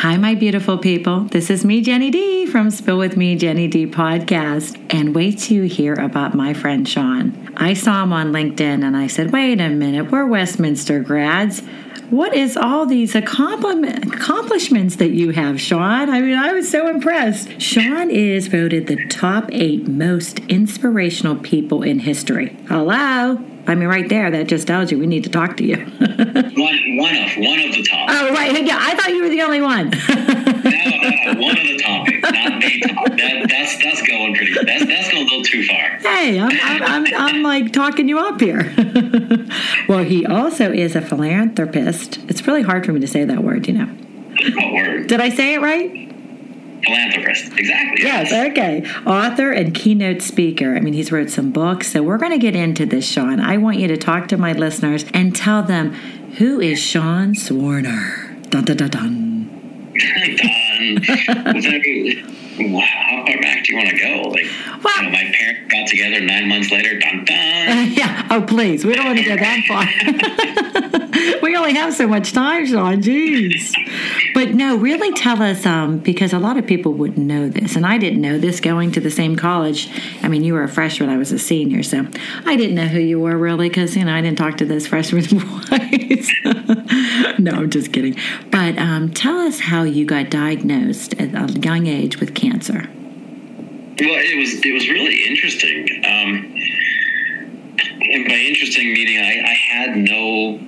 Hi, my beautiful people. This is me, Jenny D from Spill With Me, Jenny D podcast. And wait till you hear about my friend Sean. I saw him on LinkedIn and I said, wait a minute, we're Westminster grads. What is all these accomplishments that you have, Sean? I mean, I was so impressed. Sean is voted the top eight most inspirational people in history. Hello? I mean, right there, that just tells you we need to talk to you. one, one of one of the top. Oh, right. Yeah, I thought you were the only one. no, no, one of the top, not the top. That, that's that's going pretty. That's that's going a little too far. Hey, I'm I'm, I'm, I'm like talking you up here. well, he also is a philanthropist. It's really hard for me to say that word. You know. What word? Did I say it right? Philanthropist. Exactly. Yes. yes. Okay. Author and keynote speaker. I mean, he's wrote some books. So we're going to get into this, Sean. I want you to talk to my listeners and tell them who is Sean Swarner. Dun dun dun dun. dun. how far back do you want to go? Like, well, you know, my parents got together nine months later. Dun dun. Uh, yeah. Oh, please. We don't want to go that far. we only have so much time, Sean. Jeez. But no, really tell us, um, because a lot of people wouldn't know this, and I didn't know this going to the same college. I mean, you were a freshman, I was a senior, so I didn't know who you were really, because you know I didn't talk to those freshmen boys. no, I'm just kidding. But um, tell us how you got diagnosed at a young age with cancer. Well, it was it was really interesting. Um, and by interesting meaning, I, I had no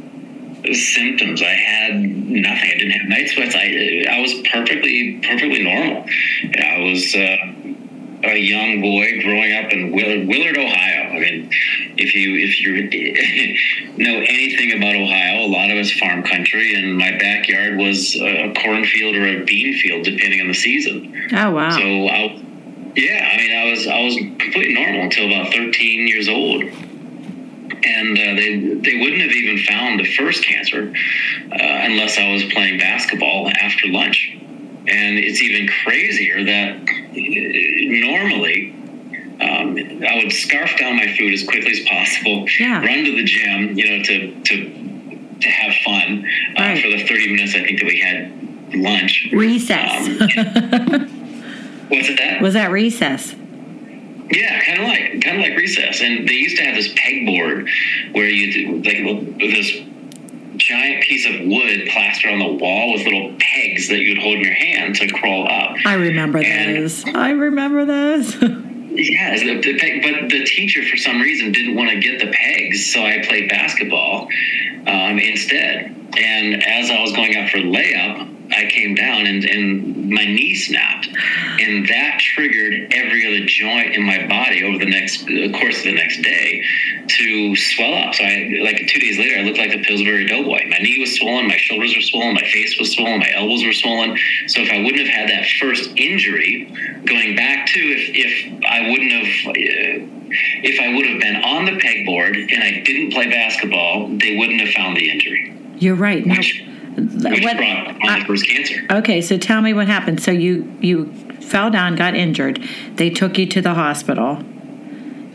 symptoms. I had nothing. I didn't have night sweats. I I was perfectly perfectly normal. I was uh, a young boy growing up in Willard, Willard, Ohio. I mean, if you if you know anything about Ohio, a lot of it's farm country, and my backyard was a cornfield or a bean field, depending on the season. Oh wow! So I, yeah, I mean, I was I was completely normal until about 13 years old and uh, they they wouldn't have even found the first cancer uh, unless I was playing basketball after lunch. And it's even crazier that normally um, I would scarf down my food as quickly as possible, yeah. run to the gym, you know, to to to have fun uh, right. for the thirty minutes I think that we had lunch recess. Um, what's that? Was that recess? Yeah, kind of like kind of like recess, and they used to have this pegboard where you like this giant piece of wood plastered on the wall with little pegs that you'd hold in your hand to crawl up. I remember and, those. I remember those. yes, the, the peg, but the teacher for some reason didn't want to get the pegs, so I played basketball um, instead. And as I was going out for layup, I came down and, and my knee snapped, and that triggered every other joint in my body over the next the course of the next day to swell up. So I like two days later, I looked like a Pillsbury Doughboy. My knee was swollen, my shoulders were swollen, my face was swollen, my elbows were swollen. So if I wouldn't have had that first injury, going back to if if I wouldn't have. Uh, if I would have been on the pegboard and I didn't play basketball, they wouldn't have found the injury. You're right. Which, which what, brought on the first cancer. Okay, so tell me what happened. So you you fell down, got injured. They took you to the hospital.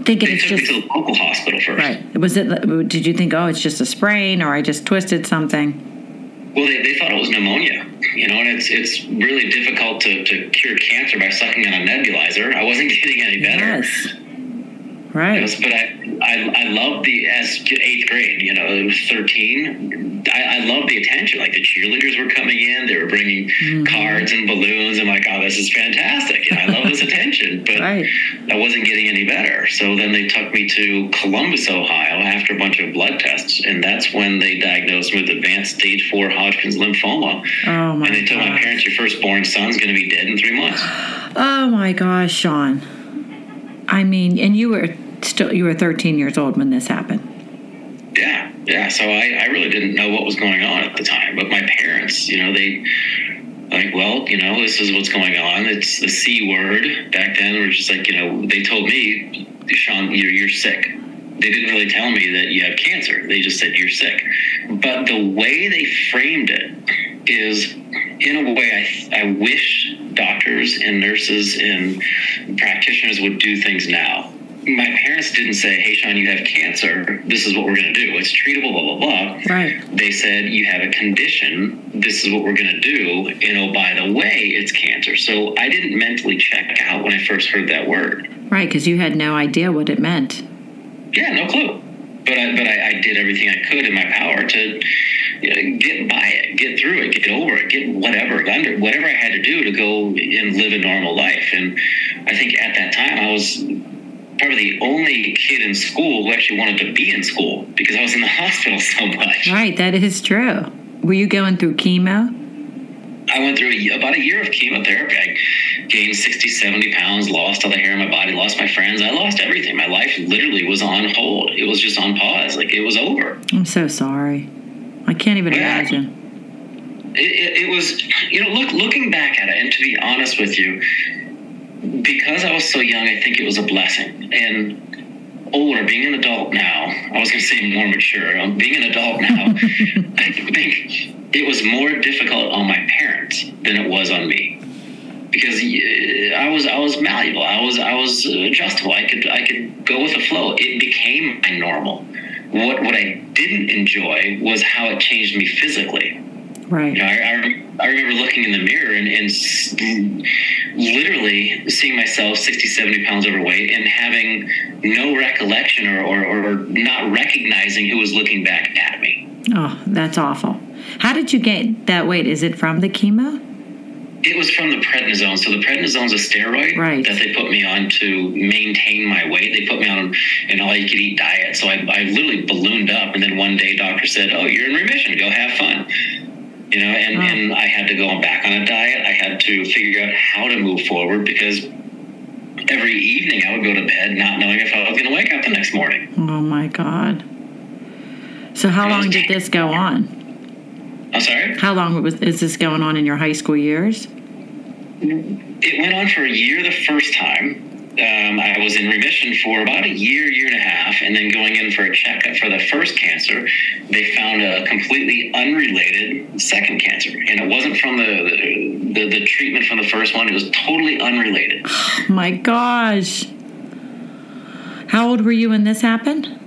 Thinking they it's just to the local hospital first. Right. Was it? Did you think, oh, it's just a sprain, or I just twisted something? Well, they, they thought it was pneumonia. You know, and it's it's really difficult to, to cure cancer by sucking on a nebulizer. I wasn't getting any better. Yes. Right. You but I, I, I love the as eighth grade. You know, it was thirteen. I, I love the attention. Like the cheerleaders were coming in, they were bringing Mm-hmm. cards and balloons. I'm like, oh, this is fantastic. And I love this attention. But Right. I wasn't getting any better. So then they took me to Columbus, Ohio, after a bunch of blood tests, and that's when they diagnosed me with advanced stage four Hodgkin's lymphoma. Oh my God. and they told my parents, your firstborn son's going to be dead in three months. Oh my gosh, Sean. I mean, and you were still you were 13 years old when this happened. Yeah, yeah. So I, I really didn't know what was going on at the time. But my parents, you know, they like, well, you know, this is what's going on. It's the C word. Back then, we're just like, you know, they told me, Sean, you're you're sick. They didn't really tell me that you have cancer. They just said you're sick. But the way they framed it is, in a way, I I wish doctors and nurses and practitioners would do things now my parents didn't say, "Hey, Sean, you have cancer. This is what we're going to do. It's treatable." Blah blah blah. Right. They said, "You have a condition. This is what we're going to do." And oh, by the way, it's cancer. So I didn't mentally check out when I first heard that word. Right, because you had no idea what it meant. Yeah, no clue. But I, but I, I did everything I could in my power to you know, get by it, get through it, get over it, get whatever under whatever I had to do to go and live a normal life. And I think at that time I was probably the only kid in school who actually wanted to be in school because I was in the hospital so much. Right, that is true. Were you going through chemo? I went through a, about a year of chemotherapy. I gained 60, 70 pounds, lost all the hair in my body, lost my friends. I lost everything. My life literally was on hold. It was just on pause. Like it was over. I'm so sorry. I can't even imagine. It, it, it was, you know, look, looking back at it, and to be honest with you, because I was so young, I think it was a blessing. And older, being an adult now, I was going to say more mature. Um, being an adult now, I think it was more difficult on my parents than it was on me. Because uh, I was I was malleable, I was I was adjustable. I could I could go with the flow. It became my normal. What what I didn't enjoy was how it changed me physically. Right. You know, I, I, I remember looking in the mirror and, and literally seeing myself 60, 70 pounds overweight and having no recollection or, or, or not recognizing who was looking back at me. Oh, that's awful. How did you gain that weight? Is it from the chemo? It was from the prednisone. So the prednisone is a steroid Right. that they put me on to maintain my weight. They put me on an all-you-could-eat diet. So I, I literally ballooned up, and then one day doctor said, "Oh, you're in remission. Go have fun." You know, and, Oh. and I had to go back on a diet. I had to figure out how to move forward because every evening I would go to bed not knowing if I was going to wake up the next morning. Oh my God. So how long did this go on? I'm sorry. How long was is this going on in your high school years? It went on for a year the first time. Um, I was in remission for about a year, year and a half, and then going in for a checkup for the first cancer, they found a completely unrelated second cancer, and it wasn't from the the, the treatment from the first one. It was totally unrelated. My gosh. How old were you when this happened?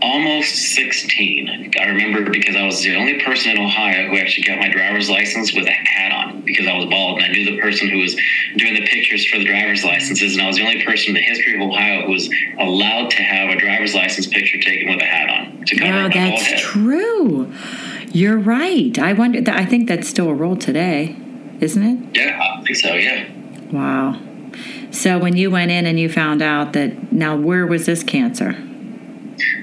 Almost 16. I remember because I was the only person in Ohio who actually got my driver's license with a hat on because I was bald, and I knew the person who was doing the pictures for the driver's licenses, and I was the only person in the history of Ohio who was allowed to have a driver's license picture taken with a hat on to cover bald that's true. You're right. I wonder. I think that's still a rule today, isn't it? Yeah, I think so. Yeah. Wow. So when you went in and you found out that now where was this cancer?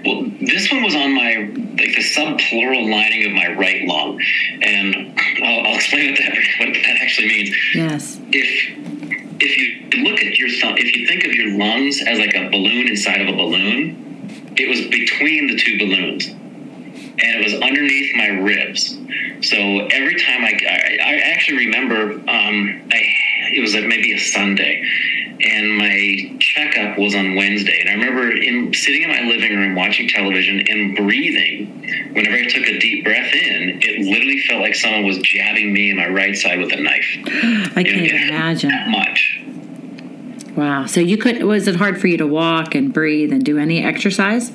Well, this one was on my like the subpleural lining of my right lung, and I'll, I'll explain what that what that actually means. Yes. if if you look at your thumb, if you think of your lungs as like a balloon inside of a balloon, it was between the two balloons, and it was underneath my ribs. So every time I, I, I actually remember, um, I it was like maybe a Sunday, and my checkup was on Wednesday, and I remember in sitting in my living room watching television and breathing. Whenever I took a deep breath in, it literally felt like someone was jabbing me in my right side with a knife. I can't it even hurt imagine. that much. Wow. So you could was it hard for you to walk and breathe and do any exercise?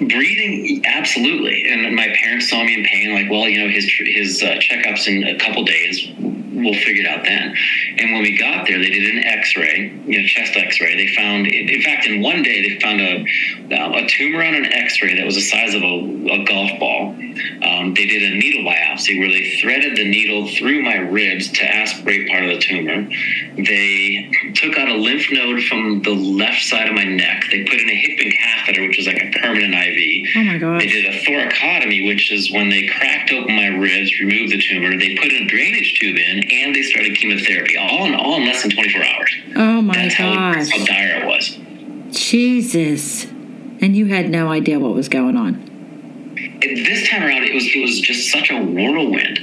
Breathing, absolutely. And my parents saw me in pain. Like, well, you know, his his uh, checkups in a couple days we'll figure it out then. And when we got there, they did an X-ray, you know, chest X-ray. They found, in fact, in one day they found a a tumor on an X-ray that was the size of a, a golf ball. Um, they did a needle biopsy where they threaded the needle through my ribs to aspirate part of the tumor. They took out a lymph node from the left side of my neck. They put in a Hickman catheter, which is like a permanent IV. Oh my gosh. They did a thoracotomy, which is when they cracked open my ribs, removed the tumor. They put a drainage tube in, and they started chemotherapy, all in all in less than 24 hours. Oh my That's gosh. that's how dire it was. Jesus. And you had no idea what was going on. And this time around, it was it was just such a whirlwind.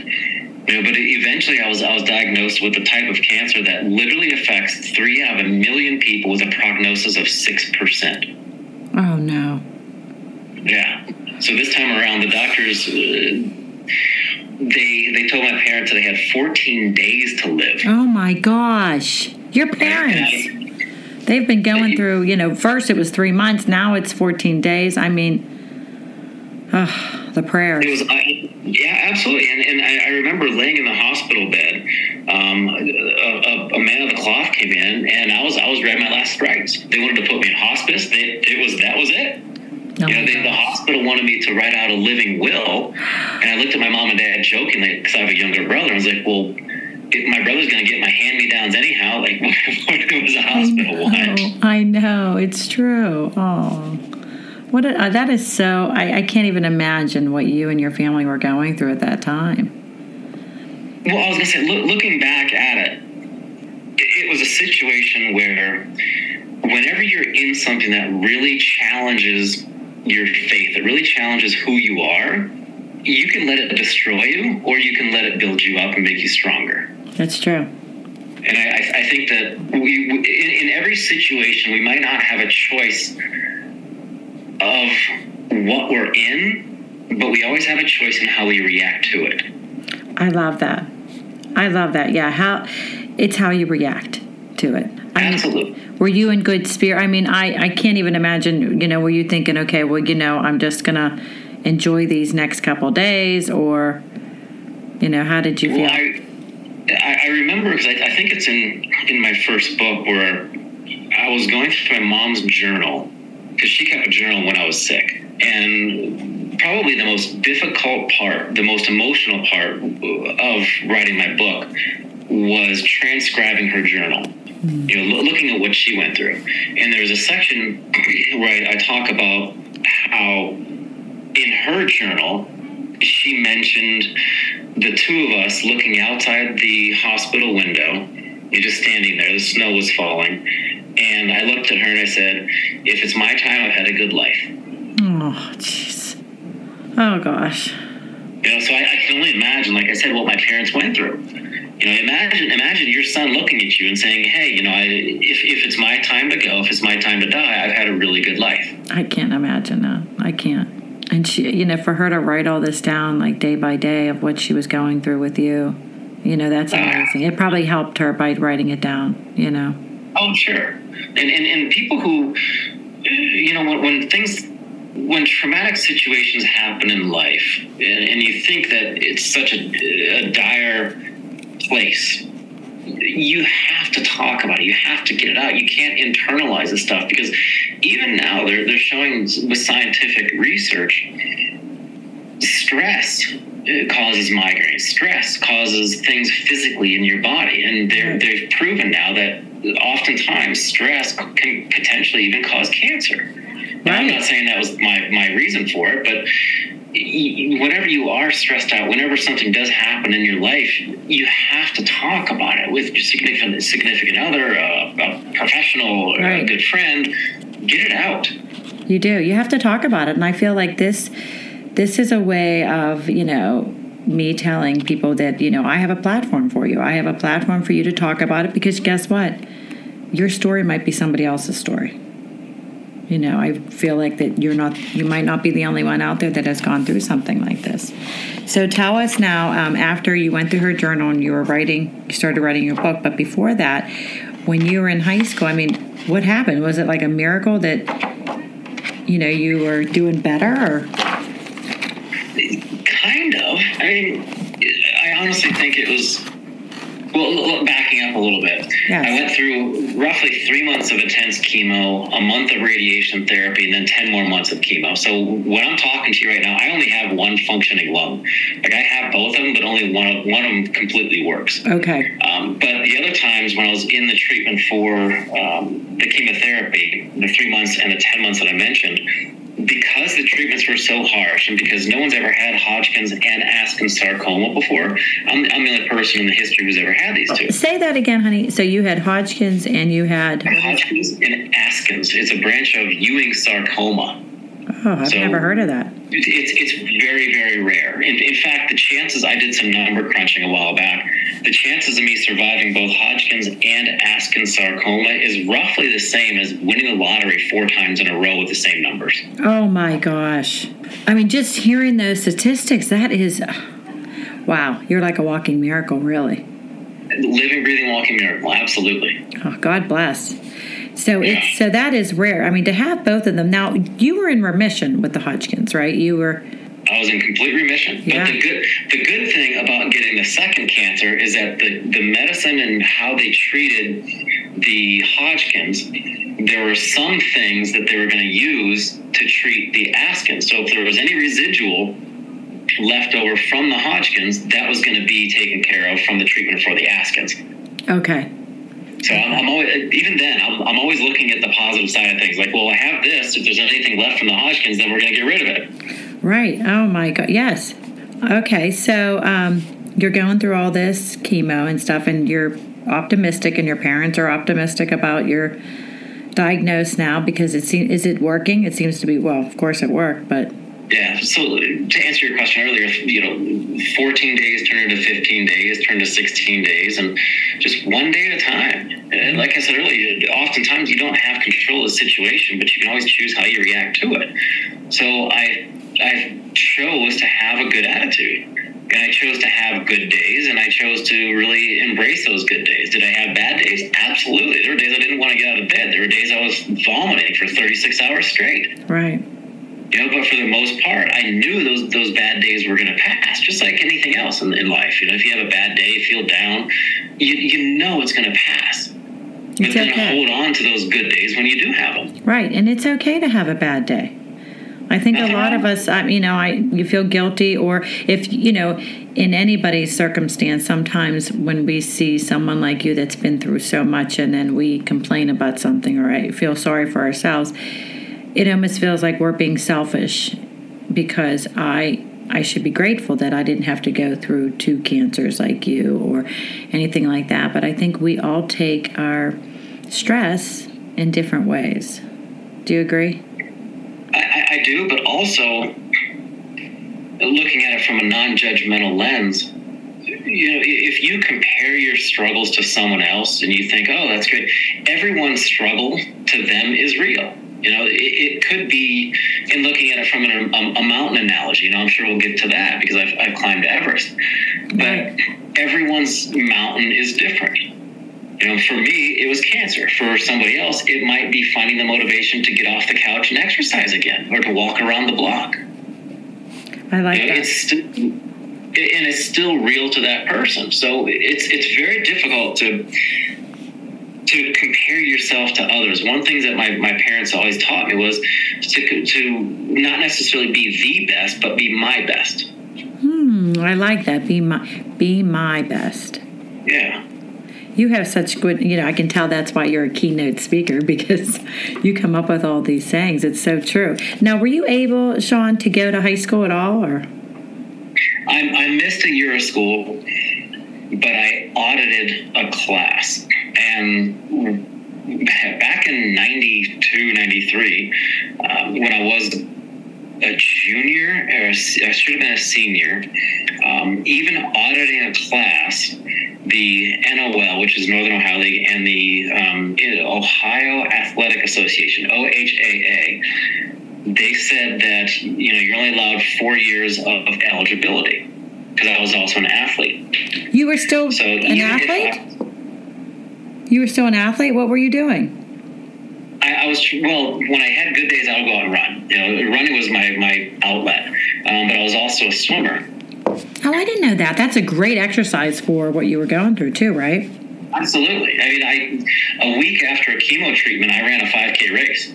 You know, but eventually, I was I was diagnosed with a type of cancer that literally affects three out of a million people with a prognosis of six percent. Oh no. Yeah. So this time around, the doctors. Uh, they they told my parents that they had 14 days to live. Oh my gosh. Your parents. They've been going through, you know, first it was three months, now it's 14 days. I mean, ugh, the prayers. It was, I, yeah, absolutely. And, and I, I remember laying in the hospital bed. Um, a, a, a man of the cloth came in, and I was I was ready my last rites. They wanted to put me in hospice. They, it was that was it. Oh you know, they, the hospital wanted me to write out a living will, and I looked at my mom and dad jokingly because I have a younger brother. I was like, "Well, if my brother's going to get my hand me downs anyhow. Like, what was a hospital watch?" Oh, I know. It's true. Oh. What a, uh, that is so I, I can't even imagine what you and your family were going through at that time. Well, I was going to say, look, looking back at it, it, it was a situation where whenever you're in something that really challenges your faith, it really challenges who you are, you can let it destroy you or you can let it build you up and make you stronger. That's true. And I, I- think that we, in, in every situation, we might not have a choice of what we're in, but we always have a choice in how we react to it. I love that. I love that. Yeah, how it's how you react to it. I mean, Absolutely. were you in good spirit? I mean, I I can't even imagine. You know, were you thinking, okay, well, you know, I'm just gonna enjoy these next couple days, or you know, how did you feel? Well, I, I I remember because I, I think it's in in my first book where I was going through my mom's journal because she kept a journal when I was sick, and probably the most difficult part, the most emotional part of writing my book was transcribing her journal. You know, loo- looking at what she went through, and there's a section where I, I talk about how in her journal she mentioned the two of us looking outside the hospital window, you're just standing there. The snow was falling. And I looked at her and I said, If it's my time, I've had a good life. oh, jeez. Oh gosh. You know, so I, I can only imagine, like I said, what my parents went through. You know, imagine imagine your son looking at you and saying, Hey, you know, I, if, if it's my time to go, if it's my time to die, I've had a really good life. I can't imagine that. I can't. And she, you know, for her to write all this down like day by day of what she was going through with you, you know, that's ah. amazing. It probably helped her by writing it down, you know. Oh, sure. And and, and people who, you know, when, when things, when traumatic situations happen in life, and, and you think that it's such a, a dire place, you have to talk about it. You have to get it out. You can't internalize this stuff because even now they're they're showing with scientific research, stress uh, causes migraines. Stress causes things physically in your body, and they're they've proven now that oftentimes stress can potentially even cause cancer. Now, I'm not saying that was my my reason for it, but whenever you are stressed out, whenever something does happen in your life, you have to talk about it with your significant significant other, uh, a professional, or a good friend. Get it out. You do. You have to talk about it, and I feel like this this is a way of you know me telling people that you know I have a platform for you. I have a platform for you to talk about it because guess what, your story might be somebody else's story. You know, I feel like that you're not you might not be the only one out there that has gone through something like this. So tell us now, um, after you went through her journal and you were writing, you started writing your book, but before that, when you were in high school, I mean, what happened? Was it like a miracle that you know you were doing better or Kind of. I mean, I honestly think it was Well, backing up a little bit, Yes. I went through roughly three months of intense chemo, a month of radiation therapy, and then 10 more months of chemo. So when I'm talking to you right now, I only have one functioning lung. Like I have both of them, but only one of, one of them completely works. Okay. Um, but the other times when I was in the treatment for um, the chemotherapy, the three months and the 10 months that I mentioned, because the treatments were so harsh and because no one's ever had Hodgkin's and Askin sarcoma before, I'm, I'm the only person in the history who's ever had these two. Say that again, honey. So you had Hodgkin's and you had. Hodgkin's and Askins. It's a branch of Ewing sarcoma. Oh, I've So- never heard of that. It's it's very very rare. In, in fact, the chances I did some number crunching a while back. The chances of me surviving both Hodgkin's and Askin sarcoma is roughly the same as winning the lottery four times in a row with the same numbers. Oh my gosh. I mean, just hearing those statistics, that is. Wow, you're like a walking miracle, really. Living, breathing, walking miracle. Absolutely. Oh, God bless. So Yeah. it's so that is rare. I mean, to have both of them. Now, you were in remission with the Hodgkins, right? You were. I was in complete remission. Yeah. But the good the good thing about getting the second cancer is that the, the medicine and how they treated the Hodgkins, there were some things that they were going to use to treat the Askin. So if there was any residual left over from the Hodgkins, that was going to be taken care of from the treatment for the Askins. Okay. So I'm, I'm always, even then, I'm, I'm always looking at the positive side of things. Like, well, I have this. If there's anything left from the Hodgkins, then we're going to get rid of it. Right. Oh my God. Yes. Okay. So um, you're going through all this chemo and stuff, and you're optimistic, and your parents are optimistic about your diagnosis now because it seems is it working? It seems to be. Well, of course it worked, but Yeah. So to answer your question earlier, you know, 14 days turned into 15 days, turned to 16 days, and just one day at a time. And like I said earlier, oftentimes you don't have control of the situation, but you can always choose how you react to it. So I I chose to have a good attitude. And I chose to have good days, and I chose to really embrace those good days. Did I have bad days? Absolutely. There were days I didn't want to get out of bed. There were days I was vomiting for 36 hours straight. right. You know, but for the most part, I knew those those bad days were going to pass, just like anything else in, in life. You know, if you have a bad day, feel down, you, you know it's going to pass. But It's then okay. hold on to those good days when you do have them. Right, and it's okay to have a bad day. I think a lot of us, I- you know, I you feel guilty, or if you know, in anybody's circumstance, sometimes when we see someone like you that's been through so much, and then we complain about something, or I feel sorry for ourselves, it almost feels like we're being selfish because I. I should be grateful that I didn't have to go through two cancers like you or anything like that. But I think we all take our stress in different ways. Do you agree? I, I, do, but also looking at it from a non-judgmental lens. You know, if you compare your struggles to someone else and you think, "Oh, that's great," everyone's struggle to them is real. You know, it, it could be in looking at it from an, a, a mountain analogy. You know, I'm sure we'll get to that because I've, I've climbed Everest. But everyone's mountain is different. You know, for me, it was cancer. For somebody else, it might be finding the motivation to get off the couch and exercise again, or to walk around the block. I like You know, that. it's st- and it's still real to that person. So it's it's very difficult to to compare yourself to others. One thing that my, my parents always taught me was to to not necessarily be the best, but be my best. Hmm, I like that. Be my be my best. Yeah. You have such good, you know, I can tell that's why you're a keynote speaker because you come up with all these sayings. It's so true. Now, were you able, Sean, to go to high school at all or? I, I missed a year of school, but I audited a class. And back in 92, 93, um, when I was a junior, or a I should have been a senior, um, even auditing a class, the NOL, which is Northern Ohio League, and the um, Ohio Athletic Association, OHAA, they said that you know you're only allowed four years of eligibility because I was also an athlete. You were still So an athlete? You were still an athlete? What were you doing? I, I was well when I had good days, I would go out and run. You know, running was my my outlet, um, but I was also a swimmer. Oh, I didn't know that. That's a great exercise for what you were going through, too, right? Absolutely. I mean, I a week after a chemo treatment, I ran a 5K race.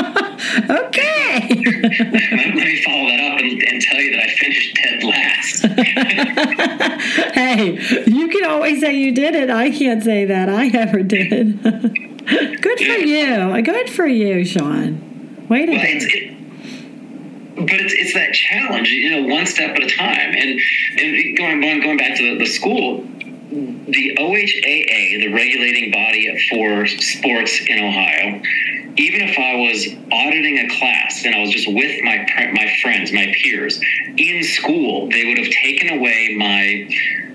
okay. Let me follow that up and, and, tell you that I finished dead last. hey, you can always say you did it. I can't say that I ever did. Good for you. Good for you, Sean. Wait a minute. It, but it's, it's that challenge, you know, one step at a time. And, and going, going, going back to the, the school, the OHAA, the regulating body for sports in Ohio, even if I was auditing a class and I was just with my my friends, my peers in school, they would have taken away my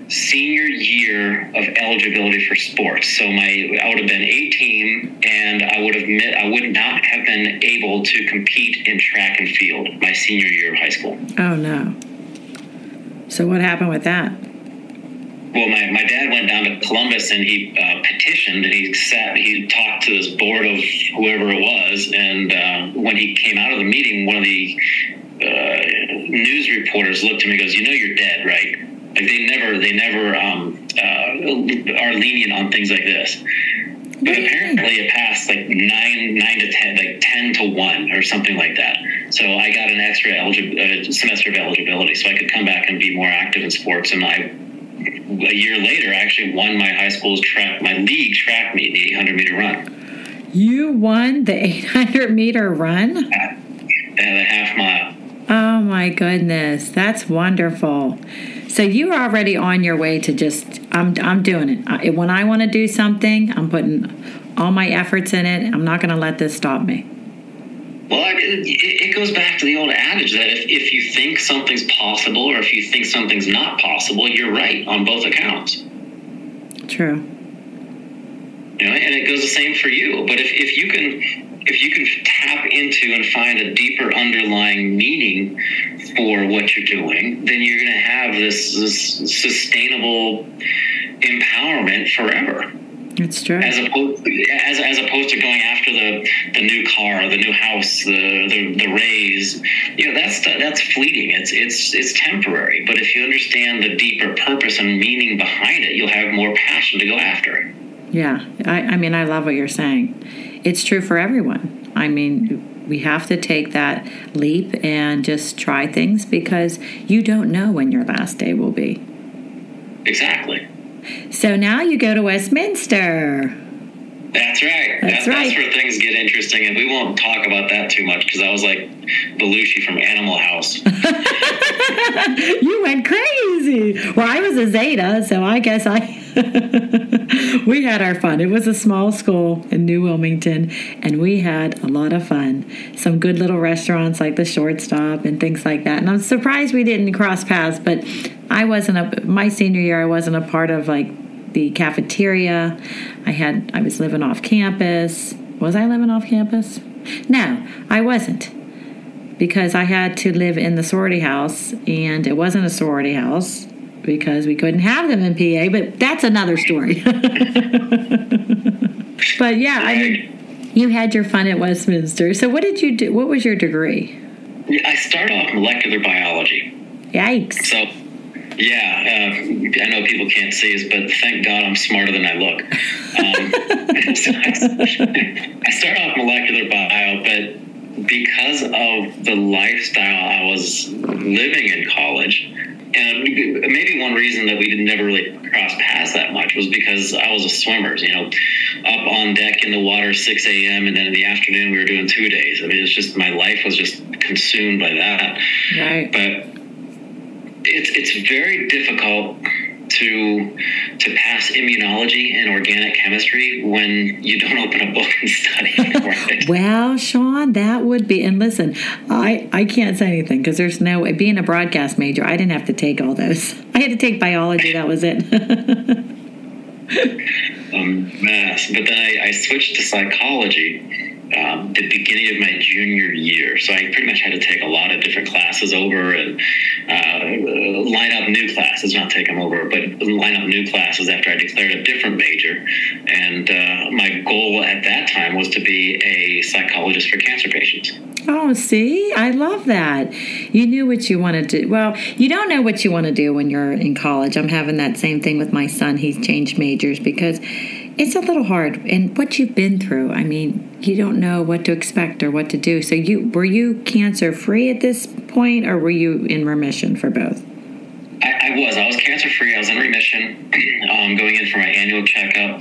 senior year of eligibility for sports. So my I would have been 18 and I would have I would not have been able to compete in track and field my senior year of high school. Oh no. So what happened with that? Well, my, my dad went down to Columbus and he uh, petitioned and he sat, he talked to this board of whoever it was. And uh, when he came out of the meeting, one of the uh, news reporters looked at me and goes, You know, you're dead, right? Like they never, they never um, uh, are lenient on things like this. But apparently it passed like nine, nine to ten, like ten to one or something like that. So I got an extra eligi- uh, semester of eligibility, so I could come back and be more active in sports. And I a year later, I actually won my high school's track, my league track meet, the 800 meter run. You won the 800 meter run? At, at a half mile. Oh my goodness, that's wonderful. So you're already on your way to just I'm I'm doing it. When I want to do something, I'm putting all my efforts in it. I'm not going to let this stop me. Well, it, it goes back to the old adage that if, if you think something's possible or if you think something's not possible, you're right on both accounts. True. You know, and it goes the same for you. But if, if you can if you can tap into and find a deeper underlying meaning for what you're doing, then you're going to have this, this sustainable empowerment forever. It's true. As opposed, as, as opposed to going after the, the new car, the new house, the, the, the raise, you know, that's that's fleeting. It's it's it's temporary. But if you understand the deeper purpose and meaning behind it, you'll have more passion to go after it. Yeah, I, I mean, I love what you're saying. It's true for everyone. I mean, we have to take that leap and just try things because you don't know when your last day will be. Exactly. So now you go to Westminster. That's right. That's, that's, right. That's where things get interesting, and we won't talk about that too much because I was like Belushi from Animal House. you went crazy. Well, I was a Zeta, so I guess I. we had our fun. It was a small school in New Wilmington, and we had a lot of fun. Some good little restaurants like the Shortstop and things like that. And I'm surprised we didn't cross paths, but I wasn't a my senior year. I wasn't a part of like the cafeteria. I had I was living off campus. Was I living off campus? No, I wasn't. Because I had to live in the sorority house and it wasn't a sorority house because we couldn't have them in PA, but that's another story. but yeah, I mean, you had your fun at Westminster. So what did you do? What was your degree? I started off molecular biology. Yikes. So yeah, uh, I know people can't see us, but thank God I'm smarter than I look. Um, so I, I started off molecular bio, but because of the lifestyle I was living in college, and maybe one reason that we didn't never really cross paths that much was because I was a swimmer. You know, up on deck in the water 6 a.m. and then in the afternoon we were doing two days. I mean, it's just my life was just consumed by that. Right. But it's it's very difficult to to pass immunology and organic chemistry when you don't open a book and study it. well, Sean, that would be. And listen, I I can't say anything because there's no way. Being a broadcast major, I didn't have to take all those. I had to take biology. That was it. um, mass, but then I, I switched to psychology um, the beginning of my junior year. So I pretty much had to take a lot of different classes over and uh, line up new classes, not take them over, but line up new classes after I declared a different major. And uh, my goal at that time was to be a psychologist for cancer patients. Oh, see, I love that. You knew what you wanted to. Well, you don't know what you want to do when you're in college. I'm having that same thing with my son. He's changed majors because it's a little hard and what you've been through i mean you don't know what to expect or what to do. So you were you cancer free at this point or were you in remission for both? I, I was. I was cancer free i was in remission um, going in for my annual checkup.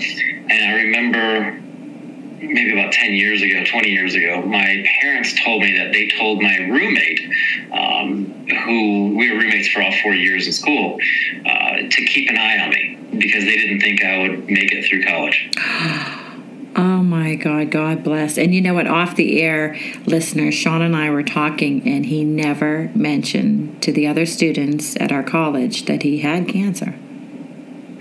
And i remember maybe about 10 years ago 20 years ago my parents told me that they told my roommate um, who we were roommates for all four years in school uh, to keep an eye on me because they didn't think I would make it through college. Oh my God, God bless. And you know what? Off the air, listeners, Sean and I were talking, and he never mentioned to the other students at our college that he had cancer.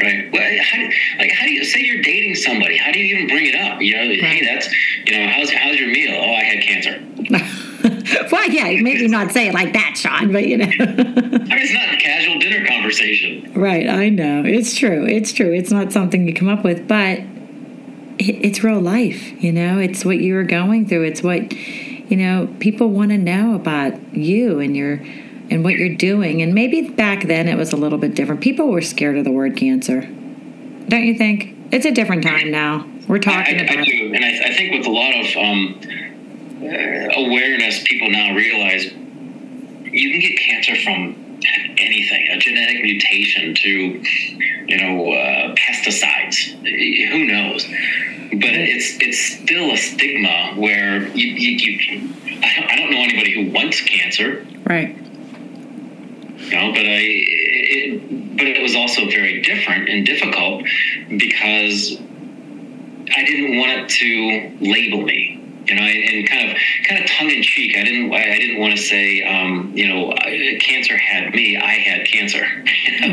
Right. Well, how do, like, how do you say you're dating somebody? How do you even bring it up? You know, right. hey, that's, you know, how's, how's your meal? Oh, I had cancer. well, yeah, maybe not say it like that, Sean, but you know. I mean, it's not a casual dinner conversation. Right, I know. It's true. It's true. It's not something you come up with, but it's real life, you know? It's what you were going through. It's what, you know, people want to know about you and your and what you're doing. And maybe back then it was a little bit different. People were scared of the word cancer. Don't you think? It's a different time now. We're talking I, I, about. I do, and I, I, think with a lot of um, uh, awareness, people now realize you can get cancer from anything, a genetic mutation to, you know, uh, pesticides. Who knows? But it's it's still a stigma where you, you, you I don't know anybody who wants cancer. Right. You know, but I, it, but it was also very different and difficult because I didn't want it to label me you know, and kind of kind of tongue in cheek. I didn't I didn't want to say, um, you know, cancer had me. I had cancer.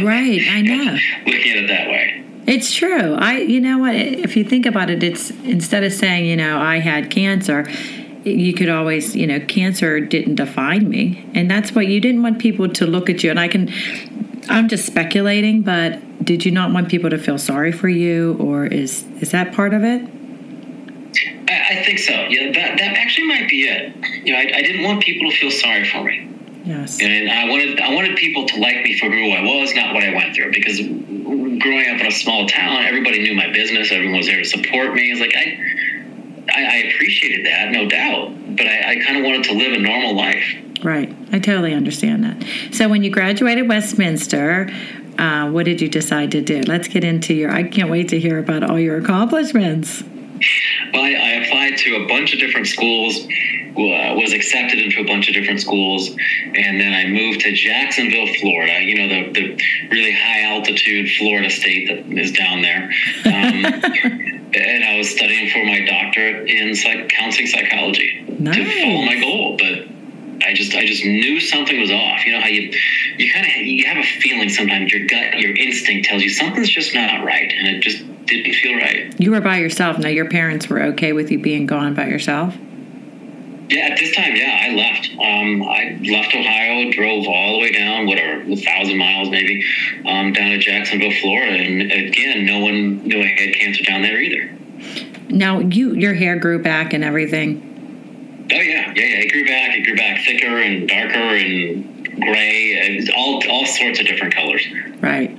Right, I know. Looking at it that way. It's true. I, you know what? If you think about it, it's instead of saying, you know, I had cancer, you could always, you know, cancer didn't define me, and that's what you didn't want people to look at you. And I can, I'm just speculating, but did you not want people to feel sorry for you, or is is that part of it? I, I think so. Yeah, that that actually might be it. You know, I, I didn't want people to feel sorry for me. Yes. And I wanted I wanted people to like me for who I was, not what I went through. Because growing up in a small town, everybody knew my business. Everyone was there to support me. It's like I, I, I appreciated that, no doubt. But I, I kind of wanted to live a normal life. Right. I totally understand that. So when you graduated Westminster, uh, what did you decide to do? Let's get into your. I can't wait to hear about all your accomplishments. Well, I, I applied to a bunch of different schools, uh, was accepted into a bunch of different schools, and then I moved to Jacksonville, Florida. You know, the, the really high altitude Florida state that is down there. Um, and I was studying for my doctorate in psych- counseling psychology nice. to follow my goal. But I just I just knew something was off. You know how you you kind of you have a feeling sometimes your gut your instinct tells you something's just not right, and it just didn't feel right. You were by yourself. Now your parents were okay with you being gone by yourself. Yeah, at this time, yeah, I left. Um, I left Ohio, drove all the way down, whatever, a thousand miles maybe, um, down to Jacksonville, Florida, and again, no one knew I had cancer down there either. Now you, your hair grew back and everything. Oh yeah, yeah, yeah. It grew back. It grew back thicker and darker and gray, all all sorts of different colors. Right.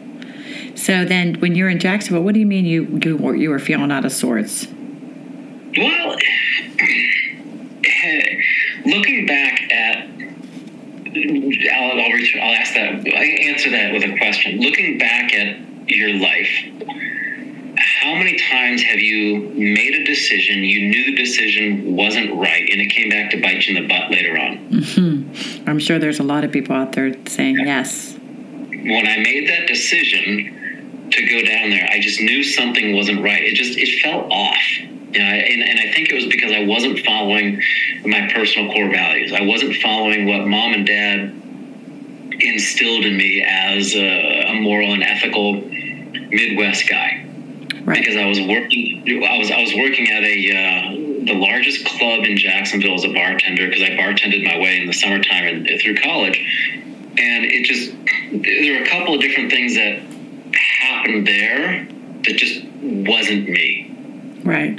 So then, when you're in Jacksonville, what do you mean you you were, you were feeling out of sorts? Well, looking back at, I'll, I'll, reach, I'll ask that. I answer that with a question. Looking back at your life, how many times have you made a decision you knew the decision wasn't right and it came back to bite you in the butt later on mm-hmm. i'm sure there's a lot of people out there saying yeah. yes when i made that decision to go down there. I just knew something wasn't right. It just it felt off. You know, and, and I think it was because I wasn't following my personal core values. I wasn't following what mom and dad instilled in me as a, a moral and ethical Midwest guy. Right. Because I was working, I was I was working at a uh, the largest club in Jacksonville as a bartender because I bartended my way in the summertime and through college. And it just, there were a couple of different things that happened there that just wasn't me. Right.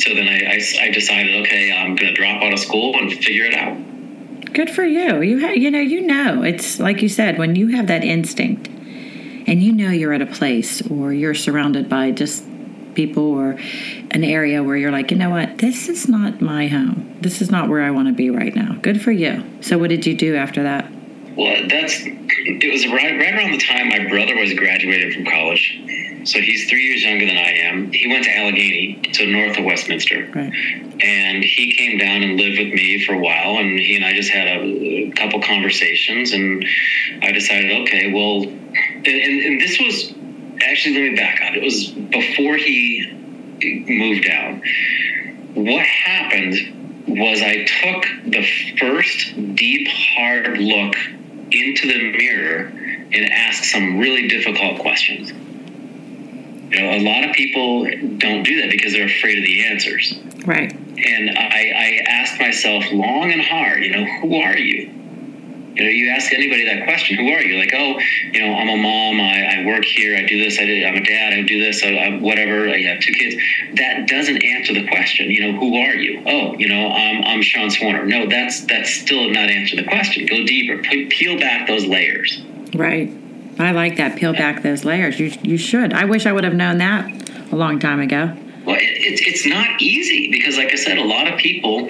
So then I, I, I decided, okay, I'm going to drop out of school and figure it out. Good for you. You ha- you know you know it's like you said when you have that instinct, and you know you're at a place or you're surrounded by just people or an area where you're like, you know what, this is not my home. This is not where I want to be right now. Good for you. So what did you do after that? Well, that's it was right right around the time my brother was graduating from college. So he's three years younger than I am. He went to Allegheny, so north of Westminster. Right. And he came down and lived with me for a while, and he and I just had a, couple conversations, and I decided, okay, well, and, and, and this was actually let me back up. It was before he moved out. What happened was I took the first deep, hard look into the mirror and ask some really difficult questions. You know, a lot of people don't do that because they're afraid of the answers. Right. And I, I asked myself long and hard, you know, who are you? You know, you ask anybody that question, who are you? Like, oh, you know, I'm a mom, I, I work here, I do this, I do, I'm a dad, I do this, I, I, whatever, I have two kids. That doesn't answer the question. You know, who are you? Oh, you know, I'm, I'm Sean Swarner. No, that's that's still not answer the question. Go deeper, peel back those layers. Right. I like that. Peel back those layers. You you should. I wish I would have known that a long time ago. Well, it, it's it's not easy because, like I said, a lot of people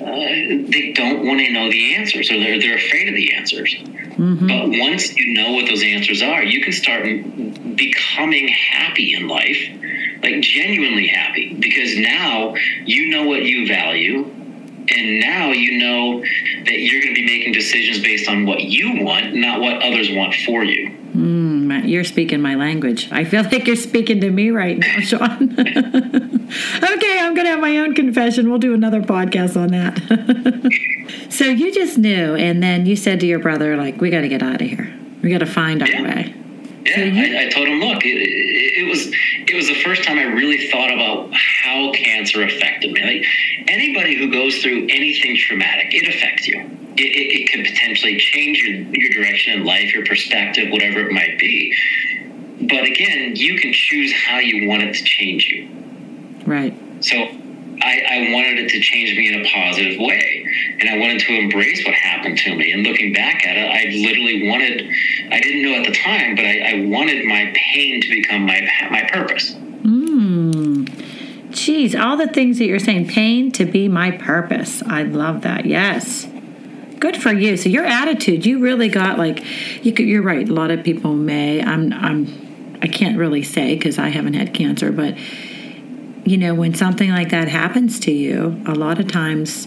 uh, they don't want to know the answers or they're they're afraid of the answers. Mm-hmm. But once you know what those answers are, you can start becoming happy in life, like genuinely happy, because now you know what you value. And now you know that you're going to be making decisions based on what you want, not what others want for you. Mm, you're speaking my language. I feel like you're speaking to me right now, Sean. okay, I'm going to have my own confession. We'll do another podcast on that. so you just knew, and then you said to your brother, like, we got to get out of here. We got to find our way. Yeah, I, mm-hmm. I told him, look, it, it, it was it was the first time I really thought about how cancer affected me. Like anybody who goes through anything traumatic, it affects you. It, it, it could potentially change your, your direction in life, your perspective, whatever it might be. But again, you can choose how you want it to change you. Right. So I, I wanted it to change me in a positive way. And I wanted to embrace what happened to me. And looking back at it, I literally wanted, I didn't know at the time, but I, I wanted my pain to become my, my purpose. Mm. Geez, all the things that you're saying, pain to be my purpose. I love that. Yes. Good for you. So your attitude, you really got like, you you're right. A lot of people may. I'm. I'm. I can't really say because I haven't had cancer, but you know, when something like that happens to you, a lot of times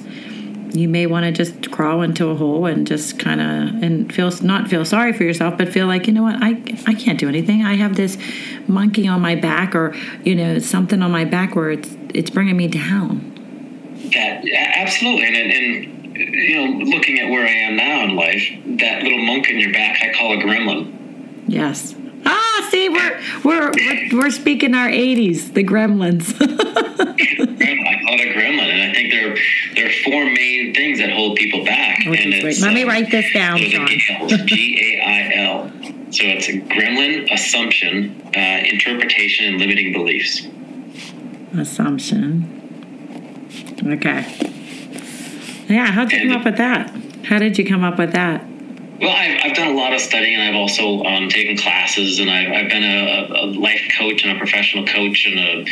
you may want to just crawl into a hole and just kind of and feel not feel sorry for yourself, but feel like you know what I I can't do anything. I have this monkey on my back, or you know something on my back where it's it's bringing me down. That absolutely, and, and you know, looking at where I am now in life, that little monk in your back, I call a gremlin. Yes. Ah, see, we're we're we're, we're speaking our '80s, the Gremlins. I call it a gremlin, and I think there there are four main things that hold people back. Oh, and it's, let me uh, write this down, are G A I L. So it's a gremlin, assumption, uh, interpretation, and limiting beliefs. Assumption. Okay. Yeah, how'd you come up with that? How did you come up with that? Well, I've, I've done a lot of studying, and I've also um, taken classes, and I've, I've been a, a life coach and a professional coach and a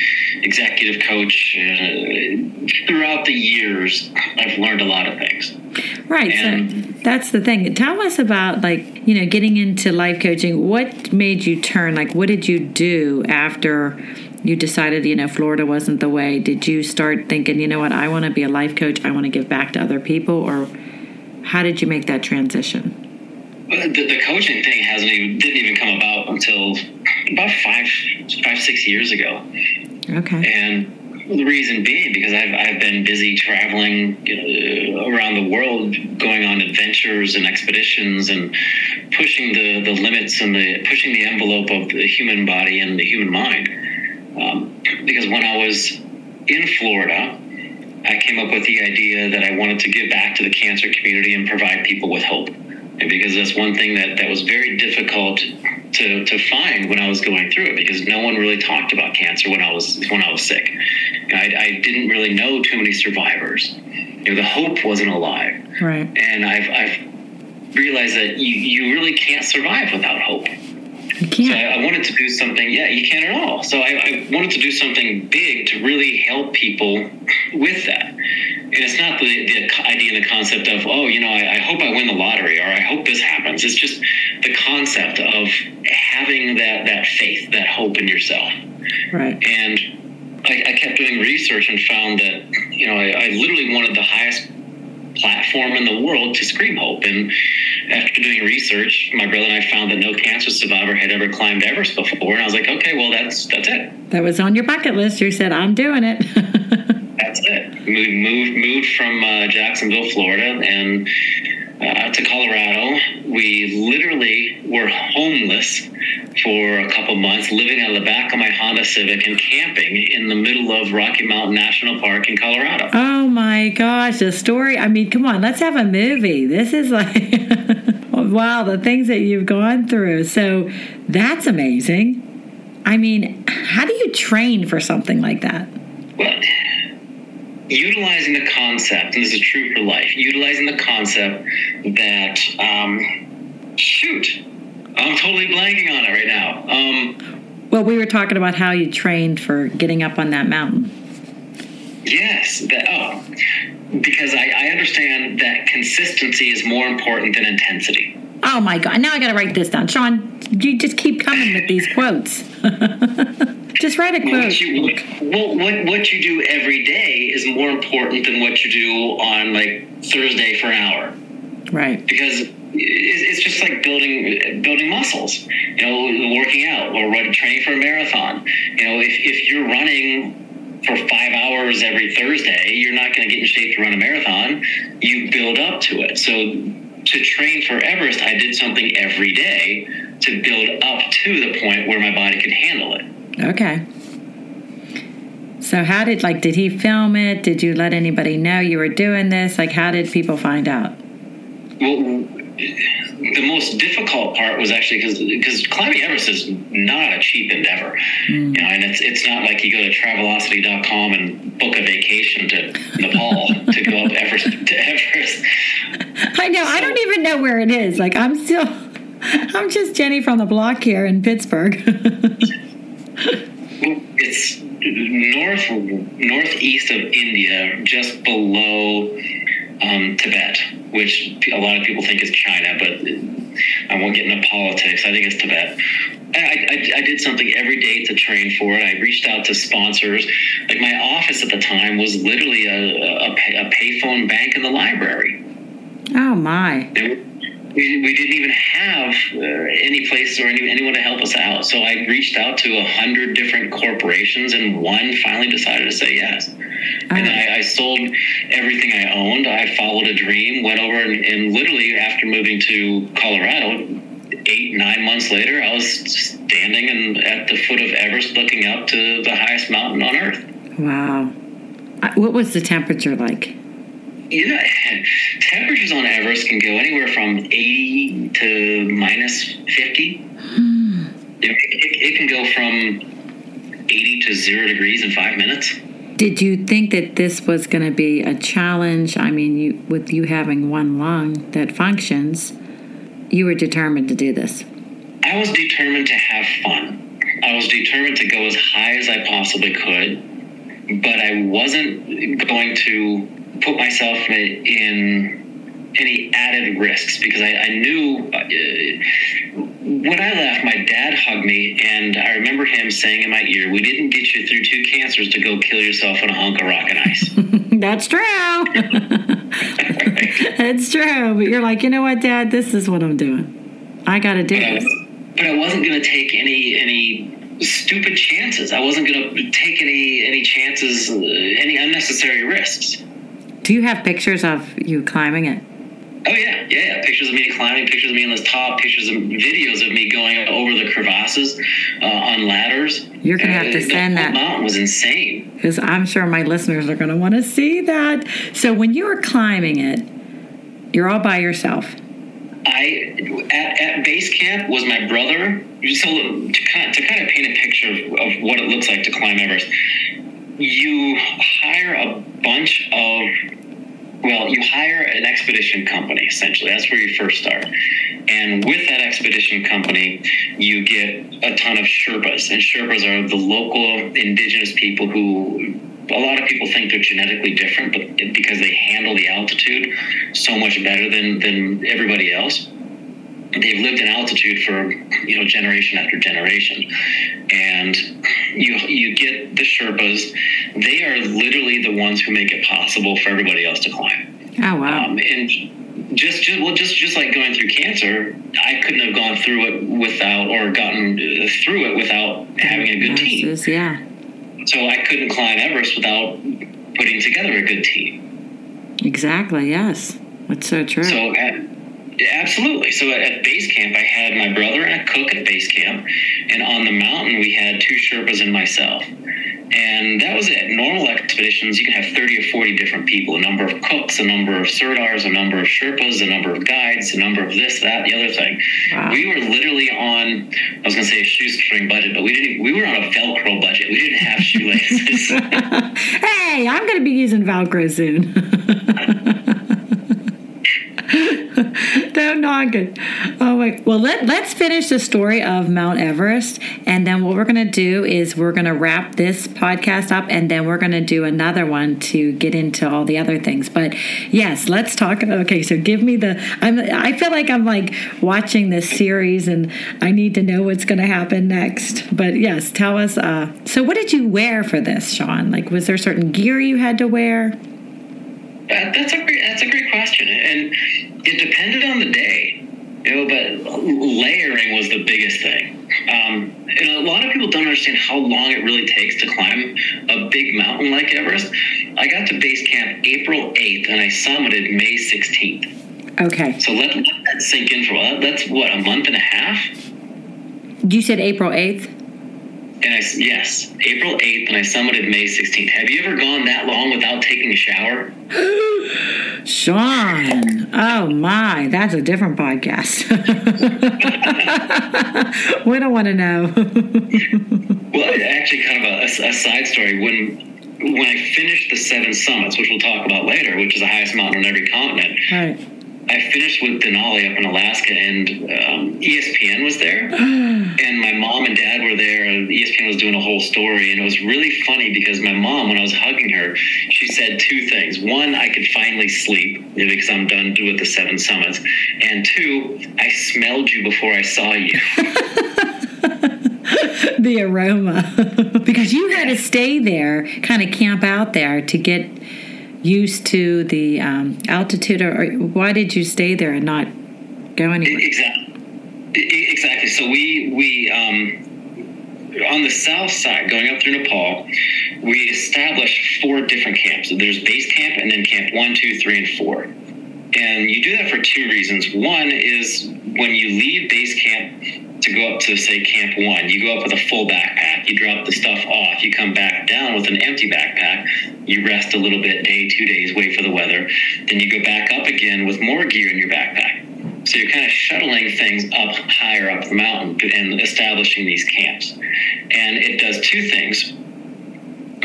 executive coach. Uh, throughout the years, I've learned a lot of things. Right. And- so that's the thing. Tell us about like, you know, getting into life coaching. What made you turn? Like what did you do after you decided, you know, Florida wasn't the way? Did you start thinking, you know what, I want to be a life coach. I want to give back to other people or how did you make that transition? The, the coaching thing hasn't even didn't even come about until about five five six years ago. Okay. And the reason being because I've, I've been busy traveling you know, around the world, going on adventures and expeditions and pushing the, the limits and the pushing the envelope of the human body and the human mind. Um, because when I was in Florida, I came up with the idea that I wanted to give back to the cancer community and provide people with hope. And because that's one thing that, that was very difficult to, to find when I was going through it because no one really talked about cancer when I was when I was sick. I, I didn't really know too many survivors. You know, the hope wasn't alive. Right. And I've, I've realized that you, you really can't survive without hope. You can't. So I, I wanted to do something. Yeah, you can't at all. So I, I wanted to do something big to really help people with that. And it's not the, the idea and the concept of, oh, you know, I, I hope I win the lottery or I hope this happens. It's just the concept of having that, that faith, that hope in yourself. right. And I, I kept doing research and found that, you know, I, I literally wanted the highest platform in the world to scream hope. And after doing research, my brother and I found that no cancer survivor had ever climbed Everest before. And I was like, okay, well, that's that's it. That was on your bucket list. You said, I'm doing it. That's it. We moved moved from uh, Jacksonville, Florida, and uh, to Colorado. We literally were homeless for a couple months, living out of the back of my Honda Civic and camping in the middle of Rocky Mountain National Park in Colorado. oh my gosh, the story. I mean, come on, let's have a movie. This is like, wow, the things that you've gone through. So that's amazing. I mean, how do you train for something like that? Well, utilizing the concept, and this is true for life, utilizing the concept that, um, shoot, I'm totally blanking on it right now. Um, Well, we were talking about how you trained for getting up on that mountain. yes, that, oh, because I, I understand that consistency is more important than intensity. Oh my God. Now I got to write this down. Sean, you just keep coming with these quotes. just write a What quote. you, what, what, what you do every day is more important than what you do on like Thursday for an hour. Right. because it's it's just like building building muscles you know working out or training for a marathon you know if, if you're running for five hours every thursday you're not going to get in shape to run a marathon you build up to it so to train for everest i did something every day to build up to the point where my body could handle it Okay. So how did like did he film it? Did you let anybody know you were doing this? Like how did people find out? Well, the most difficult part was actually because because climbing Everest is not a cheap endeavor, mm. you know, and it's it's not like you go to Travelocity.com and book a vacation to Nepal to go up Everest to Everest. I know. I don't even know where it is. Like I'm still I'm just Jenny from the block here in Pittsburgh. It's north northeast of India, just below um, Tibet, which a lot of people think is China, but I won't get into politics. I think it's Tibet. I, I, I did something every day to train for it. I reached out to sponsors. Like my office at the time was literally a, a, pay, a payphone bank in the library. oh my. There, we, we didn't even have uh, any place or any, anyone to help us out. So I reached out to a hundred different corporations, and one finally decided to say yes. And I, I sold everything I owned. I followed a dream, went over, and, and literally after moving to Colorado, eight nine months later, I was standing and at the foot of Everest, looking up to the highest mountain on Earth. Wow. What was the temperature like? You know, temperatures on Everest can go anywhere from 80 to minus 50. Hmm. It, it, it can go from 80 to zero degrees in five minutes. Did you think that this was going to be a challenge? I mean, you with you having one lung that functions, you were determined to do this. I was determined to have fun. I was determined to go as high as I possibly could, but I wasn't going to put myself in any added risks because I, I knew uh, when I left, my dad hugged me, and I remember him saying in my ear, "We didn't get you through two cancers to go kill yourself on a hunk of rock and ice." That's true. That's true. But you're like, you know what, Dad? This is what I'm doing. I got to do but, I, but I wasn't going to take any any stupid chances. I wasn't going to take any any chances, uh, any unnecessary risks. Do you have pictures of you climbing it? Oh yeah, yeah, yeah. Pictures of me climbing, pictures of me on this top, pictures of videos of me going over the crevasses uh, on ladders. You're gonna have to send the that. mountain was insane. because I'm sure my listeners are going to want to see that. So when you were climbing it, you're all by yourself. I at, at base camp was my brother. So to kind of, to kind of paint a picture of, of what it looks like to climb Everest, you hire a bunch of well, you hire an expedition company essentially. That's where you first start. And with that expedition company, you get a ton of Sherpas. And Sherpas are the local indigenous people who a lot of people think they're genetically different, but because they handle the altitude so much better than, than everybody else. They've lived in altitude for you know generation after generation, and you you get the Sherpas. They are literally the ones who make it possible for everybody else to climb. Oh wow! Um, and just, just well, just just like going through cancer, I couldn't have gone through it without or gotten uh, through it without having a good team. Yeah, So I couldn't climb Everest without putting together a good team. exactly. Yes, that's so true. So at, yeah, absolutely. So at, at base camp, I had my brother and a cook at base camp, and on the mountain we had two Sherpas and myself. And that was it. Normal expeditions, you can have 30 or 40 different people a number of cooks, a number of sirdars, a number of Sherpas, a number of guides, a number of this, that, the other thing. Wow. We were literally on, I was going to say a shoestring budget, but we didn't, we were on a Velcro budget. We didn't have shoelaces. hey, I'm going to be using Velcro soon. Don't knock it. Oh my! Well, let let's finish the story of Mount Everest, and then what we're to do is we're to wrap this podcast up, and then we're to do another one to get into all the other things. But yes, let's talk. Okay, so give me the. I'm. I feel like I'm like watching this series, and I need to know what's to happen next. But yes, tell us. Uh, so, what did you wear for this, Sean? Like, was there certain gear you had to wear? That, that's a great, that's a great question, and it depended on the day. You know, but layering was the biggest thing. Um, and a lot of people don't understand how long it really takes to climb a big mountain like Everest. I got to base camp April 8th, and I summited May 16th. Okay, So let, let that sink in for a while. That's what a month and a half. you said April eighth. And I yes, April 8th, and I summited May 16th. Have you ever gone that long without taking a shower? Sean, oh my, that's a different podcast. we don't want to know. Well, actually, kind of a, a, a side story. When when I finished the seven summits, which we'll talk about later, which is the highest mountain on every continent, right. I finished with Denali up in Alaska, and um, ESPN was there, and my mom and dad were there. And ESPN was doing a whole story, and it was really funny because my mom, when I was hugging her, she said two things: one, I could finally sleep because I'm done with the seven summits, and two, I smelled you before I saw you. the aroma. because you had to stay there, kind of camp out there to get used to the um, altitude. Or, or why did you stay there and not go anywhere? Exactly. Exactly. So we we um, on the south side, going up through Nepal, we established four different camps. So there's base camp, and then camp one, two, three, and four. And you do that for two reasons. One is when you leave base camp to go up to say camp one, you go up with a full backpack. You drop the stuff off. You come back down with an empty backpack. You rest a little bit, day, two days, wait for the weather. Then you go back up again with more gear in your backpack. So you're kind of shuttling things up higher up the mountain and establishing these camps. And it does two things.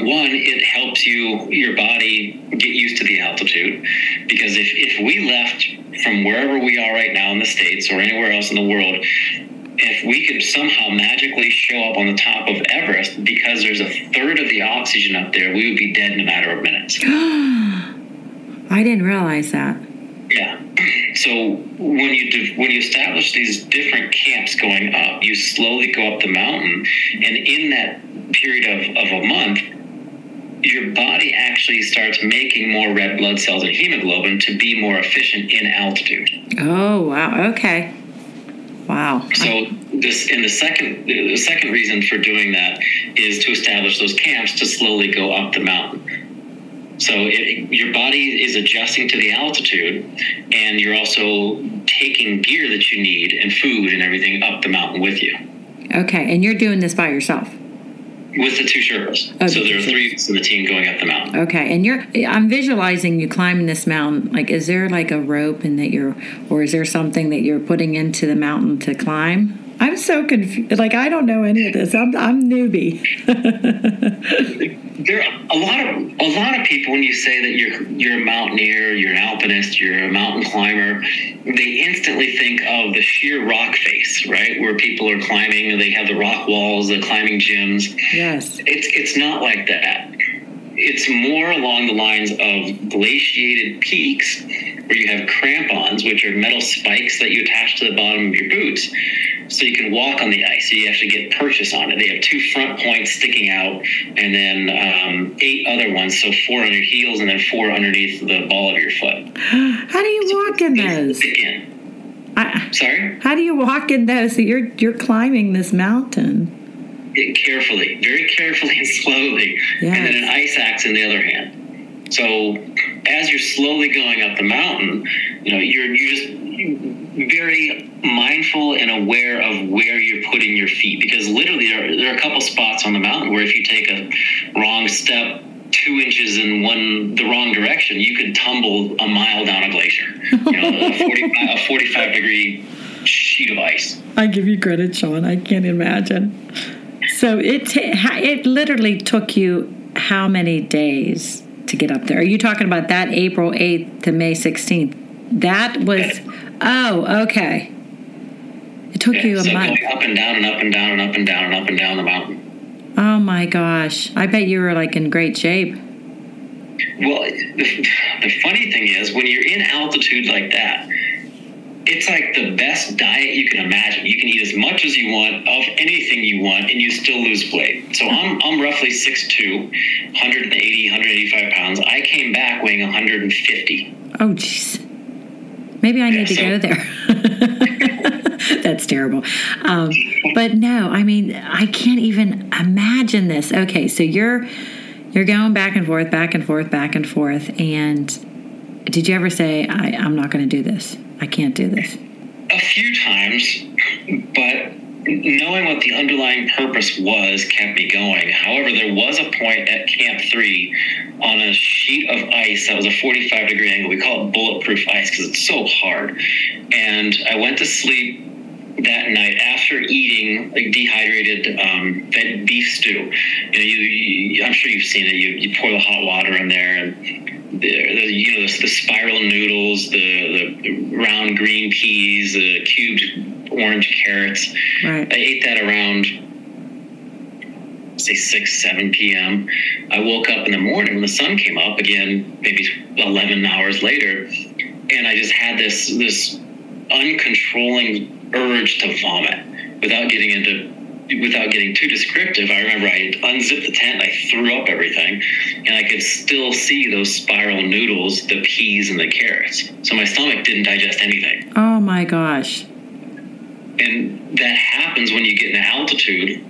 One, it helps you, your body, get used to the altitude. Because if, if we left from wherever we are right now in the States or anywhere else in the world, if we could somehow magically show up on the top of Everest because there's a third of the oxygen up there, we would be dead in a matter of minutes. I didn't realize that. Yeah. So when you do, when you establish these different camps going up, you slowly go up the mountain, and in that period of, of a month, your body actually starts making more red blood cells and hemoglobin to be more efficient in altitude. Oh, wow. Okay. Wow. So this and the second the second reason for doing that is to establish those camps to slowly go up the mountain. So it, your body is adjusting to the altitude, and you're also taking gear that you need and food and everything up the mountain with you. Okay, and you're doing this by yourself. With the two Sherpas. Oh, so there are three of in the team going up the mountain. Okay, and you're I'm visualizing you climbing this mountain. Like is there like a rope and that you're or is there something that you're putting into the mountain to climb? I'm so confused. Like I don't know any of this. I'm I'm newbie. There are a lot of a lot of people when you say that you're you're a mountaineer, you're an alpinist, you're a mountain climber, they instantly think of the sheer rock face, right? Where people are climbing and they have the rock walls, the climbing gyms. yes. It's it's not like that. It's more along the lines of glaciated peaks where you have crampons, which are metal spikes that you attach to the bottom of your boots. So you can walk on the ice. So you actually get purchase on it. They have two front points sticking out, and then um, eight other ones. So four on your heels, and then four underneath the ball of your foot. How do you walk in those? Stick in. I, Sorry. how do you walk in those? So you're you're climbing this mountain. it carefully, very carefully and slowly, and then an ice axe in the other hand. So as you're slowly going up the mountain, you know you're you're just very mindful and aware of where you're putting your feet because literally there are, there are a couple spots on the mountain where if you take a wrong step two inches in one the wrong direction you could tumble a mile down a glacier you know a 45, a 45 degree sheet of ice I give you credit, Sean. I can't imagine. So it ha- it literally took you how many days to get up there? Are you talking about that April eighth to May sixteenth? That was oh okay. It took you a so month. up and down and up and down and up and down and up and down the mountain Oh my gosh! I bet you were like in great shape. Well, the, the funny thing is, when you're in altitude like that, it's like the best diet you can imagine. You can eat as much as you want of anything you want, and you still lose weight. So I'm, I'm roughly 6'2, 180, 185 pounds. I came back weighing 150. Oh jeez. Maybe I need to so- go there. That's terrible. Um, but no, I mean, I can't even imagine this. Okay, so you're you're going back and forth, back and forth, back and forth, and did you ever say, I, "I'm not going to do this. I can't do this"? A few times, but knowing what the underlying purpose was kept me going. However, there was a point at Camp 3 on a sheet of ice that was a 45 degree angle. We call it bulletproof ice because it's so hard. And I went to sleep that night after eating like dehydrated um, that beef stew. You know, you, you, I'm sure you've seen it. You, you pour the hot water in there and the, the you know the, the spiral noodles, the, the round green peas, the cubed orange carrots. Right. I ate that around say 6 7 p.m i woke up in the morning when the sun came up again maybe 11 hours later and i just had this this uncontrolling urge to vomit without getting into without getting too descriptive. I remember i unzipped the tent i threw up everything and i could still see those spiral noodles the peas and the carrots. So my stomach didn't digest anything. Oh my gosh! and that happens when you get in altitude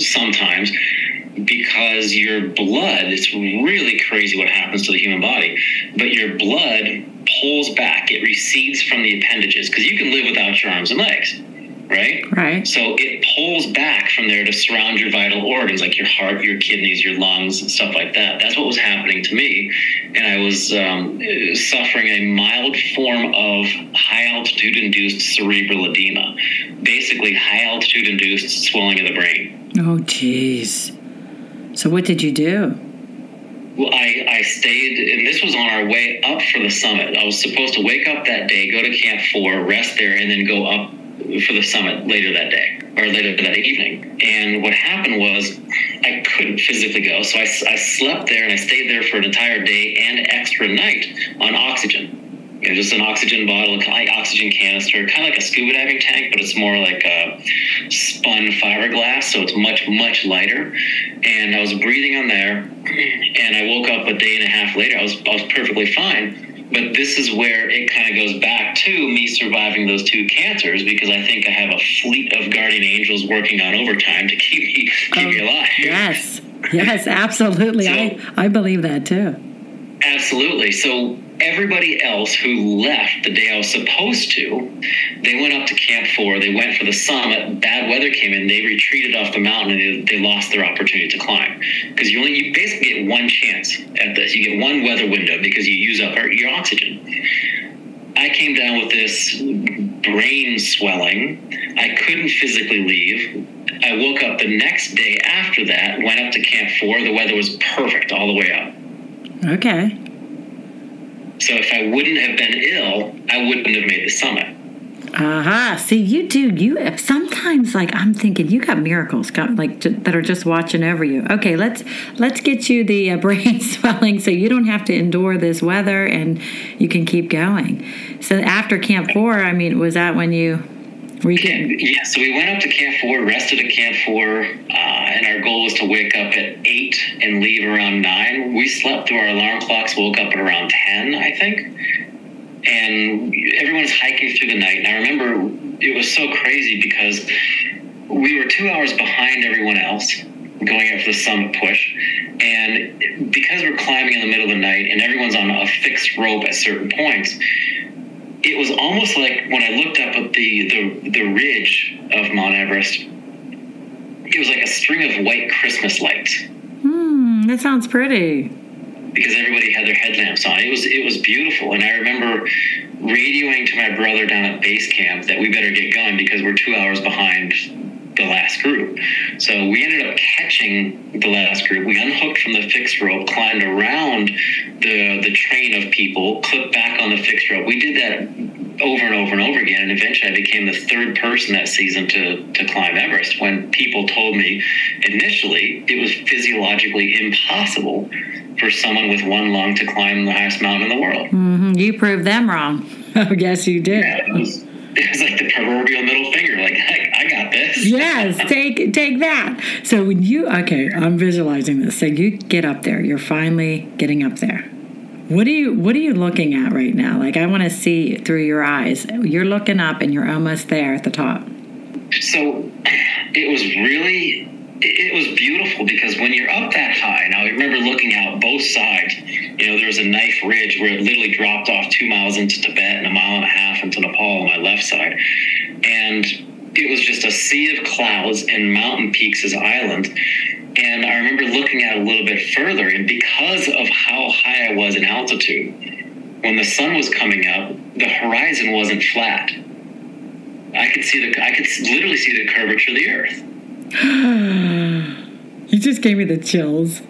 sometimes because your blood it's really crazy what happens to the human body but your blood pulls back it recedes from the appendages because you can live without your arms and legs right Right. so it pulls back from there to surround your vital organs like your heart, your kidneys, your lungs, and stuff like that. That's what was happening to me. And I was um, suffering a mild form of high altitude induced cerebral edema, basically high altitude induced swelling of the brain. Oh jeez. So what did you do? Well, I, I stayed, and this was on our way up for the summit. I was supposed to wake up that day, go to Camp 4, rest there, and then go up for the summit later that day or later that evening. And what happened was I couldn't physically go. So I, I slept there and I stayed there for an entire day and extra night on oxygen. You know, just an oxygen bottle, like oxygen canister, kind of like a scuba diving tank, but it's more like a spun fiberglass, so it's much, much lighter. And I was breathing on there, and I woke up a day and a half later. I was, I was perfectly fine. But this is where it kind of goes back to me surviving those two cancers because I think I have a fleet of guardian angels working on overtime to keep me keep me oh, alive. Yes. Yes, absolutely. I I believe that too. Absolutely. So everybody else who left the day I was supposed to, they went up to Camp Four. They went for the summit. Bad weather came in. They retreated off the mountain and they, lost their opportunity to climb because you only you basically get one chance at this. You get one weather window because you use up your oxygen. I came down with this brain swelling. I couldn't physically leave. I woke up the next day after that, went up to Camp Four. The weather was perfect all the way up. Okay. So if I wouldn't have been ill, I wouldn't have made the summit. Aha! Uh-huh. See, you do. You sometimes like I'm thinking you got miracles, got like that are just watching over you. Okay, let's let's get you the uh, brain swelling so you don't have to endure this weather and you can keep going. So after Camp Four, I mean, was that when you were you getting? Yeah, so we went up to Camp Four, rested at Camp Four, uh, and our goal was to wake up at eight and leave around nine. We slept through our alarm clocks, woke up at around ten, I think and everyone's hiking through the night. And I remember it was so crazy because we were two hours behind everyone else going up for the summit push. And because we're climbing in the middle of the night and everyone's on a fixed rope at certain points, it was almost like when I looked up at the, the, the ridge of Mount Everest, it was like a string of white Christmas lights. Hmm, that sounds pretty because everybody had their headlamps on. It was it was beautiful, and I remember radioing to my brother down at base camp that we better get going because we're two hours behind the last group. So we ended up catching the last group. We unhooked from the fixed rope, climbed around the the train of people, clipped back on the fixed rope. We did that over and over and over again, and eventually I became the third person that season to to climb Everest. When people told me initially it was physiologically impossible for someone with one lung to climb the highest mountain in the world. Mm-hmm. You proved them wrong. Oh, yes, you did. Yeah, it, was, like the proverbial middle finger. Like, I, I got this. yes, take take that. So when you okay, I'm visualizing this. So you get up there. You're finally getting up there. What are you What are you looking at right now? Like, I want to see through your eyes. You're looking up, and you're almost there at the top. So it was really it was beautiful because when you're up that high, now I remember looking out both sides. You know, there was a knife ridge where it literally dropped off two miles into Tibet and a mile and a half into Nepal on my left side. And it was just a sea of clouds and mountain peaks as islands. And I remember looking at a little bit further, and because of how high I was in altitude, when the sun was coming up, the horizon wasn't flat. I could see the I could literally see the curvature of the earth. you just gave me the chills.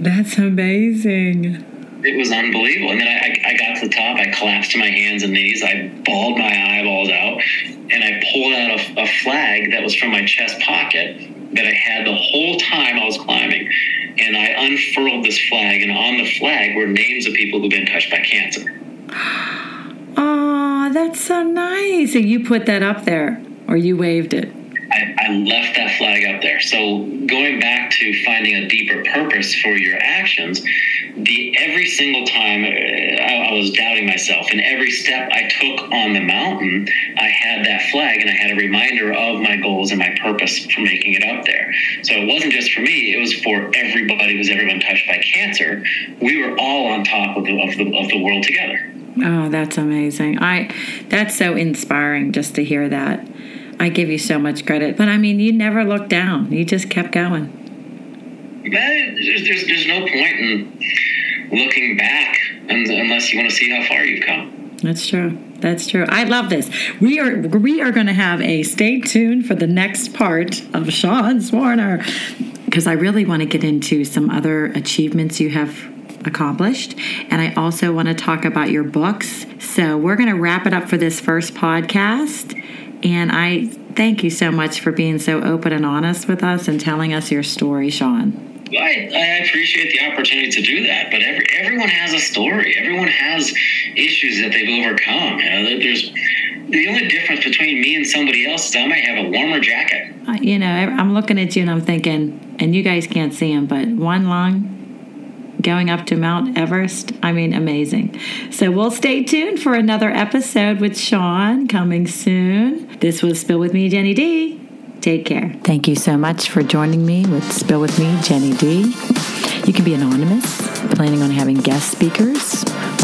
That's amazing. It was unbelievable. And then I, I, got to the top. I collapsed to my hands and knees. I bawled my eyeballs out, and I pulled out a, a flag that was from my chest pocket that I had the whole time I was climbing. And I unfurled this flag, and on the flag were names of people who've been touched by cancer. Oh, that's so nice. And you put that up there, or you waved it. I, I, left that flag up there. So going back to finding a deeper purpose for your actions, the every single time uh, I, I, was doubting myself, and every step I took on the mountain, I had that flag, and I had a reminder of my goals and my purpose for making it up there. So it wasn't just for me; it was for everybody who's ever been touched by cancer. We were all on top of the of the, of the world together. Oh, that's amazing! I that's so inspiring just to hear that. I give you so much credit. But I mean, you never looked down. You just kept going. There's, there's, there's no point in looking back unless you want to see how far you've come. That's true. That's true. I love this. We are we are going to have a stay tuned for the next part of Sean Swarner because I really want to get into some other achievements you have accomplished. And I also want to talk about your books. So we're going to wrap it up for this first podcast. And I thank you so much for being so open and honest with us and telling us your story, Sean. I, I appreciate the opportunity to do that, but every, everyone has a story. Everyone has issues that they've overcome. You know, there's the only difference between me and somebody else is I might have a warmer jacket. Uh, you know, I'm looking at you and I'm thinking, and you guys can't see him, but one lung going up to Mount Everest. I mean, amazing. So we'll stay tuned for another episode with Sean coming soon. This was Spill With Me, Jenny D. Take care. Thank you so much for joining me with Spill With Me, Jenny D. You can be anonymous planning on having guest speakers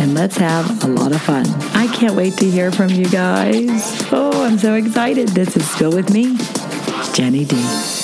And let's have a lot of fun. I can't wait to hear from you guys. Oh, I'm so excited. This is Spill With Me, Jenny D.